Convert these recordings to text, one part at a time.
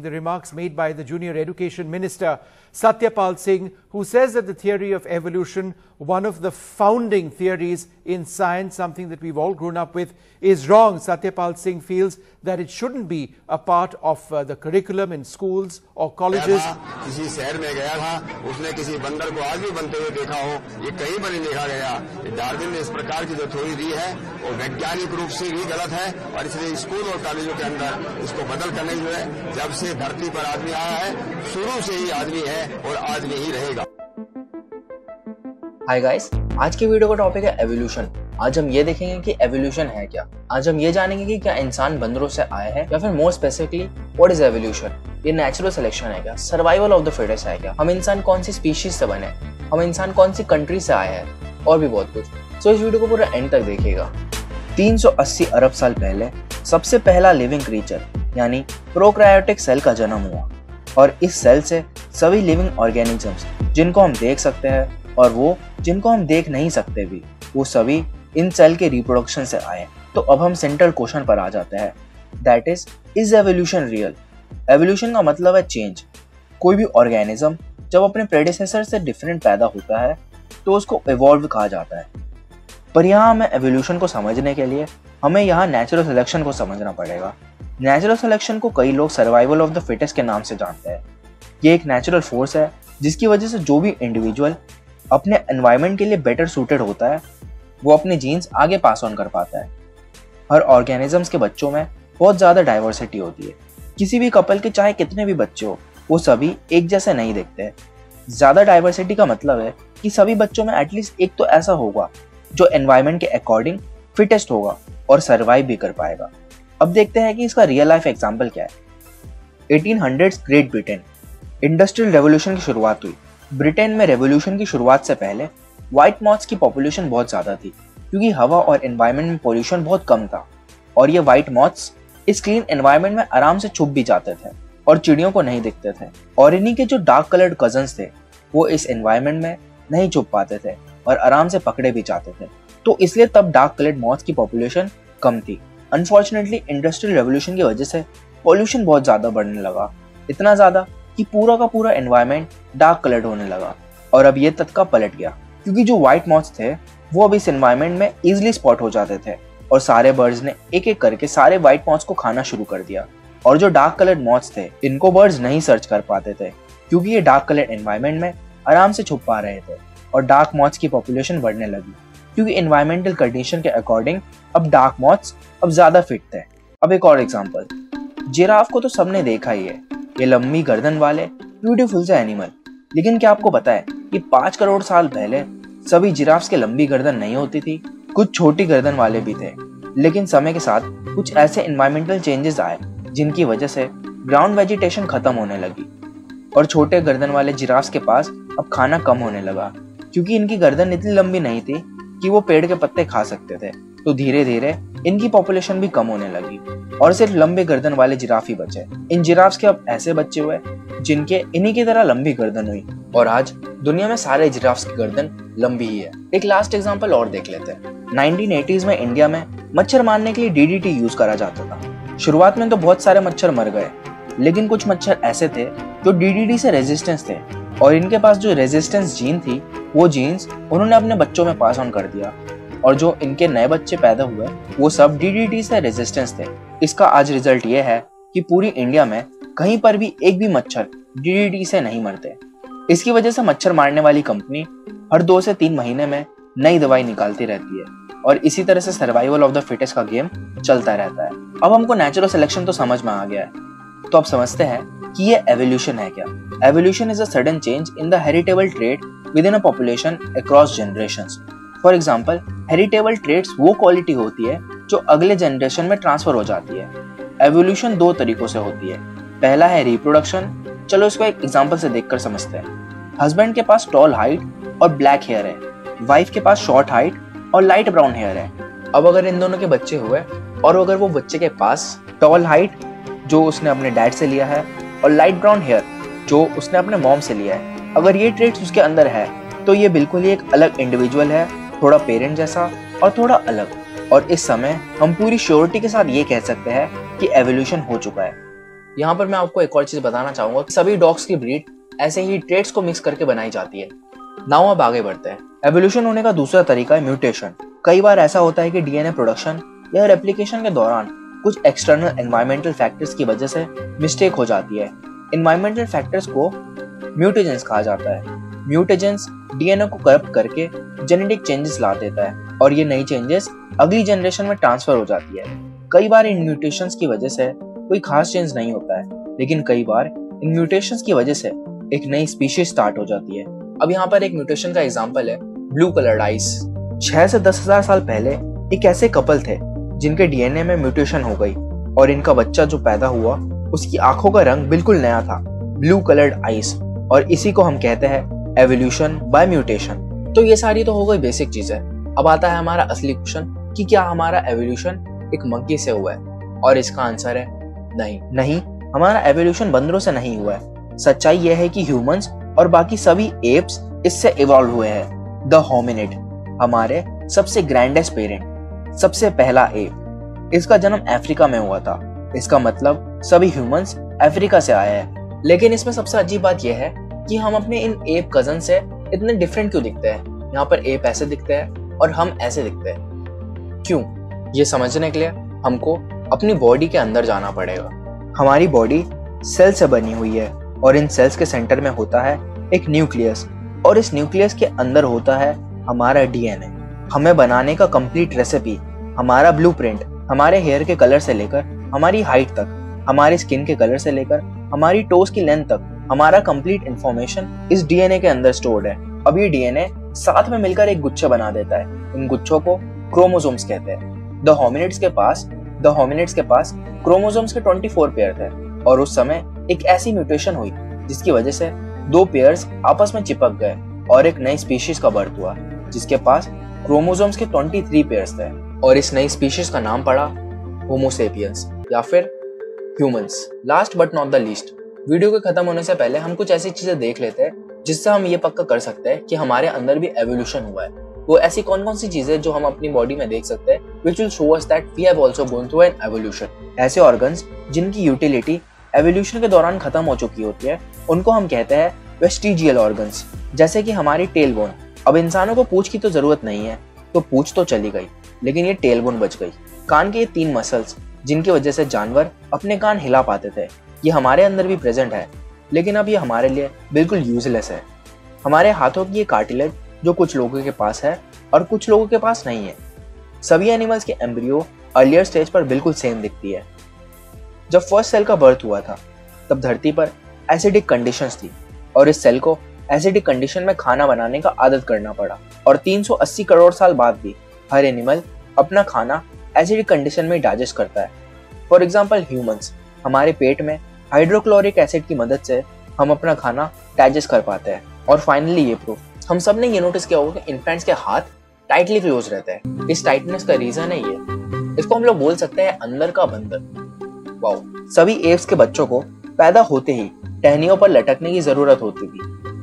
The remarks made by the Junior Education Minister Satyapal Singh, who says that the theory of evolution, one of the founding theories in science, something that we've all grown up with, is wrong. Satyapal Singh feels that it shouldn't be a part of uh, the curriculum in schools or colleges. किसी शहर में गया था उसने किसी बंदर को आज भी बनते हुए देखा हो ये कहीं पर नहीं देखा गया। डार्विन ने इस प्रकार की जो थ्योरी दी है वो वैज्ञानिक रूप से भी गलत है और इसलिए स्कूल और कॉलेजों के अंदर उसको बदल करने जो है जब से धरती पर आदमी आया है शुरू से ही आदमी है और आदमी ही रहेगा। हाय गाइस आज के वीडियो का टॉपिक है एवोल्यूशन आज हम ये देखेंगे कि एवोल्यूशन है क्या। आज हम ये जानेंगे कि क्या इंसान बंदरों से आए हैं या फिर more specifically what is evolution ये नेचुरल सिलेक्शन है क्या? सर्वाइवल ऑफ़ द फिटेस्ट है क्या? हम इंसान कौन सी स्पीशीज से बने? हम इंसान कौन सी कंट्री से आए हैं? और भी बहुत कुछ। सो so, इस वीडियो को पूरा एंड तक देखिएगा। 380 अरब साल पहले सबसे पहला लिविंग क्रीचर यानी प्रोक्रायोटिक सेल का जन्म हुआ। और इस सेल से सभी लिविंग ऑर्गेनिजम्स जिनको हम देख सकते हैं और वो जिनको हम देख नहीं सकते भी वो सभी इन सेल के रिप्रोडक्शन से आए तो अब हम सेंट्रल क्वेश्चन पर आ जाते हैं। That is is evolution real evolution का मतलब है चेंज कोई भी ऑर्गेनिज्म जब अपने प्रेडिसेसर से डिफरेंट पैदा होता है तो उसको इवॉल्व कहा जाता है। पर यहाँ हमें एवोल्यूशन को समझने के लिए हमें यहाँ नेचुरल सिलेक्शन को समझना पड़ेगा। नेचुरल सिलेक्शन को कई लोग सर्वाइवल ऑफ़ द फिटेस्ट के नाम से जानते हैं। ये एक नेचुरल फोर्स है, जिसकी वजह से जो भी इंडिविजुअल अपने एनवायरमेंट के लिए बेटर सूटेड होता है वो अपने जीन्स आगे पास ऑन कर पाता है। हर ऑर्गेनिजम्स के बच्चों में बहुत ज़्यादा डाइवर्सिटी होती है। किसी भी कपल के चाहे कितने भी बच्चे हो, वो सभी एक जैसे नहीं दिखते ज़्यादा डाइवर्सिटी का मतलब है कि सभी बच्चों में एटलीस्ट एक तो ऐसा होगा जो एनवायरमेंट के अकॉर्डिंग फिटेस्ट होगा और सर्वाइव भी कर पाएगा। अब देखते हैं कि इसका रियल लाइफ एग्ज़ाम्पल क्या है। 1800 ग्रेट ब्रिटेन इंडस्ट्रियल रेवोल्यूशन की शुरुआत हुई। ब्रिटेन में रेवोल्यूशन की शुरुआत से पहले व्हाइट मॉथ्स की पॉपुलेशन बहुत ज़्यादा थी, क्योंकि हवा और एनवायरमेंट में पोल्यूशन बहुत कम था। और ये व्हाइट मॉथ्स इस क्लीन एनवायरमेंट में आराम से छुप भी जाते थे और चिड़ियों को नहीं दिखते थे। और इन्हीं के जो डार्क कलर्ड कजन्स थे, वो इस एनवायरमेंट में नहीं छुप पाते थे और आराम से पकड़े भी जाते थे। तो इसलिए तब डार्क कलर्ड मॉथ्स की पॉपुलेशन कम थी। अनफॉर्चुनेटली इंडस्ट्रियल रेवोल्यूशन की वजह से पॉल्यूशन बहुत ज़्यादा बढ़ने लगा। इतना ज़्यादा कि पूरा का पूरा एनवायरमेंट डार्क कलर्ड होने लगा और अब ये तत्का पलट गया। क्योंकि जो व्हाइट मॉथ्स थे, वो अब इस एनवायरमेंट में इजिली स्पॉट हो जाते थे और सारे बर्ड्स ने एक एक करके सारे व्हाइट मॉथ्स को खाना शुरू कर दिया। और जो डार्क कलर्ड मॉथ्स थे, इनको बर्ड्स नहीं सर्च कर पाते थे, क्योंकि ये डार्क कलर्ड एनवायरमेंट में आराम से छुप पा रहे थे और डार्क मॉथ्स की पॉपुलेशन बढ़ने लगी। क्योंकि एनवायरमेंटल कंडीशन के अकॉर्डिंग अब डार्क मॉथ्स अब ज़्यादा फिट थे। अब एक और एग्ज़ाम्पल जिराफ को तो सबने देखा ही है, ये लंबी गर्दन वाले ब्यूटीफुल से एनिमल लेकिन क्या आपको पता है कि पाँच करोड़ साल पहले सभी जिराफ्स के लंबी गर्दन नहीं होती थी, कुछ छोटी गर्दन वाले भी थे। लेकिन समय के साथ कुछ ऐसे इन्वायरमेंटल चेंजेस आए, जिनकी वजह से ग्राउंड वेजिटेशन खत्म होने लगी। और छोटे गर्दन वाले जिराफ्स के पास अब खाना कम होने लगा, क्योंकि इनकी गर्दन इतनी लंबी नहीं थी कि वो पेड़ के पत्ते खा सकते थे। तो धीरे धीरे इनकी पॉपुलेशन भी कम होने लगी और सिर्फ़ लंबे गर्दन वाले जिराफ ही बचे। इन जिराफ्स के अब ऐसे बच्चे हुए जिनके इन्हीं की तरह लंबी गर्दन हुई और आज दुनिया में सारे जिराफ्स की गर्दन लंबी ही है। एक लास्ट एग्जांपल और देख लेते हैं। 1980s में इंडिया में मच्छर मारने के लिए डीडीटी यूज़ करा जाता था। शुरुआत में तो बहुत सारे मच्छर मर गए, लेकिन कुछ मच्छर ऐसे थे जो डीडीटी से रेजिस्टेंस थे और इनके पास जो रेजिस्टेंस जीन थी, वो जीन्स उन्होंने अपने बच्चों में पास ऑन कर दिया। और जो इनके नए बच्चे पैदा हुए, वो सब डीडीटी से रेजिस्टेंस थे। इसका आज रिज़ल्ट ये है कि पूरी इंडिया में कहीं पर भी एक भी मच्छर डीडीटी से नहीं मरते। इसकी वजह से मच्छर मारने वाली कंपनी हर दो से तीन महीने में नई दवाई निकालती रहती है और इसी तरह से सर्वाइवल ऑफ़ द फिटेस्ट का गेम चलता रहता है। अब हमको नेचुरल सिलेक्शन तो समझ में आ गया है। तो अब समझते हैं कि ये एवोल्यूशन है क्या? Evolution is a sudden change in the heritable trait within a population across generations for example heritable traits वो क्वालिटी होती है जो अगले जनरेशन में ट्रांसफ़र हो जाती है। एवोल्यूशन दो तरीकों से होती है। पहला है रिप्रोडक्शन चलो इसको एक एग्ज़ाम्पल से देखकर समझते हैं। हस्बैंड के पास टॉल हाइट और ब्लैक हेयर है। वाइफ के पास शॉर्ट हाइट और लाइट ब्राउन हेयर है। अब अगर इन दोनों के बच्चे हुए और अगर वो बच्चे के पास टॉल हाइट जो उसने अपने डैड से लिया है, और लाइट ब्राउन हेयर जो उसने अपने मॉम से लिया है, अगर ये ट्रेड्स उसके अंदर है तो ये बिल्कुल ही एक अलग इंडिविजुअल है। थोड़ा पेरेंट जैसा और थोड़ा अलग। और इस समय हम पूरी श्योरिटी के साथ ये कह सकते हैं कि एवोल्यूशन हो चुका है। यहाँ पर मैं आपको एक और चीज़ बताना चाहूँगा कि सभी डॉग्स की ब्रीड ऐसे ही ट्रेड्स को मिक्स करके बनाई जाती है। नाउ अब आगे बढ़ते हैं। एवोल्यूशन होने का दूसरा तरीका है म्यूटेशन कई बार ऐसा होता है कि डीएनए प्रोडक्शन या रेप्लिकेशन के दौरान कुछ एक्सटर्नल एनवायरमेंटल फैक्टर्स की वजह से मिस्टेक हो जाती है। इन्वायरमेंटल फैक्टर्स को म्यूटेजेंस कहा जाता है। म्यूटेजेंस डीएनए को करप्ट करके जेनेटिक चेंजेस ला देता है और ये नई चेंजेस अगली जनरेशन में ट्रांसफ़र हो जाती है। कई बार इन म्यूटेशंस की वजह से कोई खास चेंज नहीं होता है, लेकिन कई बार इन म्यूटेशंस की वजह से एक नई स्पीशीज स्टार्ट हो जाती है। अब यहाँ पर एक म्यूटेशन का एग्ज़ाम्पल है ब्लू कलर्ड आइस छह से दस हज़ार साल पहले एक ऐसे कपल थे जिनके डीएनए में म्यूटेशन हो गई और इनका बच्चा जो पैदा हुआ, उसकी आँखों का रंग बिल्कुल नया था ब्लू कलर्ड आइस और इसी को हम कहते हैं एवोल्यूशन बाय म्यूटेशन तो ये सारी तो हो गई बेसिक चीज़ें। अब आता है हमारा असली क्वेश्चन कि क्या हमारा एवोल्यूशन एक मंकी से हुआ है? और इसका आंसर है, नहीं। नहीं, हमारा एवोल्यूशन बंदरों से नहीं हुआ है। सच्चाई यह है कि ह्यूमंस और बाकी सभी एप्स इससे इवॉल्व हुए हैं। द होमिनिड हमारे सबसे ग्रैंडेस्ट पेरेंट सबसे पहला एप इसका जन्म अफ्रीका में हुआ था। इसका मतलब सभी ह्यूमंस अफ्रीका से आए हैं। लेकिन इसमें सबसे अजीब बात यह है कि हम अपने इन एप कज़न से इतने डिफरेंट क्यों दिखते हैं? यहाँ पर एप ऐसे दिखते हैं और हम ऐसे दिखते हैं। क्यों? ये समझने के लिए हमको अपनी बॉडी के अंदर जाना पड़ेगा। हमारी बॉडी सेल से बनी हुई है और इन सेल्स के सेंटर में होता है एक न्यूक्लियस और इस न्यूक्लियस के अंदर होता है हमारा डीएनए हमें बनाने का कंप्लीट रेसिपी हमारा ब्लूप्रिंट हमारे हेयर के कलर से लेकर हमारी हाइट तक, हमारी स्किन के कलर से लेकर हमारी टोस की लेंथ तक हमारा कंप्लीट इंफॉर्मेशन इस डीएनए के अंदर स्टोर्ड है। अब ये डीएनए साथ में मिलकर एक गुच्छा बना देता है। इन गुच्छों को क्रोमोसोम्स कहते हैं। द होमिनिड्स के पास द होमिनिड्स के पास क्रोमोसोम्स के 24 पेयर थे और उस समय एक ऐसी म्यूटेशन हुई, जिसकी वजह से दो पेयर्स आपस में चिपक गए और एक नई स्पीशीज का बर्थ हुआ, जिसके पास क्रोमोसोम्स के 23 पेयर्स थे और इस नई स्पीशीज का नाम पड़ा होमोसेपियंस या फिर humans last but not the least video के खत्म होने से पहले हम कुछ ऐसी चीज़ें देख लेते हैं, जिससे हम ये पक्का कर सकते हैं कि हमारे अंदर भी एवोल्यूशन हुआ है। वो ऐसी कौन कौन सी चीज़ें जो हम अपनी बॉडी में देख सकते हैं which will show us that we have also gone through an evolution ऐसे ऑर्गन्स जिनकी यूटिलिटी एवोल्यूशन के दौरान खत्म हो चुकी होती है, उनको हम कहते हैं वेस्टिजियल ऑर्गन्स जैसे कि हमारी टेल बोन अब इंसानों को पूछ की तो ज़रूरत नहीं है तो पूछ तो चली गई, लेकिन ये टेल बोन बच गई। कान के ये तीन मसल्स जिनकी वजह से जानवर अपने कान हिला पाते थे। ये हमारे अंदर भी प्रेजेंट है। लेकिन अब ये हमारे लिए बिल्कुल यूजलेस है। हमारे हाथों की ये कार्टिलेज जो कुछ लोगों के पास है और कुछ लोगों के पास नहीं है। सभी एनिमल्स के एम्ब्रियो अर्लियर स्टेज पर बिल्कुल सेम दिखती है। जब फ़र्स्ट सेल का बर्थ हुआ था, तब धरती पर एसिडिक कंडीशंस थी और इस सेल को एसिडिक कंडीशन में खाना बनाने का आदत करना पड़ा और 380 करोड़ साल बाद भी हर एनिमल अपना खाना एसिडिक कंडीशन में डाइजेस्ट करता है। फॉर एग्ज़ाम्पल ह्यूमंस हमारे पेट में हाइड्रोक्लोरिक एसिड की मदद से हम अपना खाना डाइजेस्ट कर पाते हैं। और फाइनली ये प्रूफ हम सबने ये नोटिस किया होगा कि इन्फेंट्स के हाथ टाइटली क्लोज रहते हैं। इस टाइटनेस का रीजन है ये। इसको हम लोग बोल सकते हैं अंदर का बंदर। वाओ सभी एव्स के बच्चों को पैदा होते ही टहनियों पर लटकने की ज़रूरत होती थी,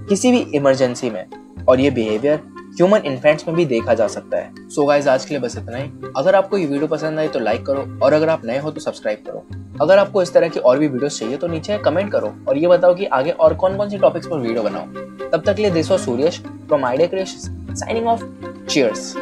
किसी भी इमरजेंसी में। और ये बिहेवियर ह्यूमन इन्फेंट्स में भी देखा जा सकता है। सो so गाइज़ आज के लिए बस इतना ही। अगर आपको ये वीडियो पसंद आई तो लाइक करो। और अगर आप नए हो तो सब्सक्राइब करो। अगर आपको इस तरह की और भी वीडियोस चाहिए तो नीचे कमेंट करो और ये बताओ कि आगे और कौन कौन सी टॉपिक्स पर वीडियो बनाओ तब तक लिए this was Suryash from idea creation signing off cheers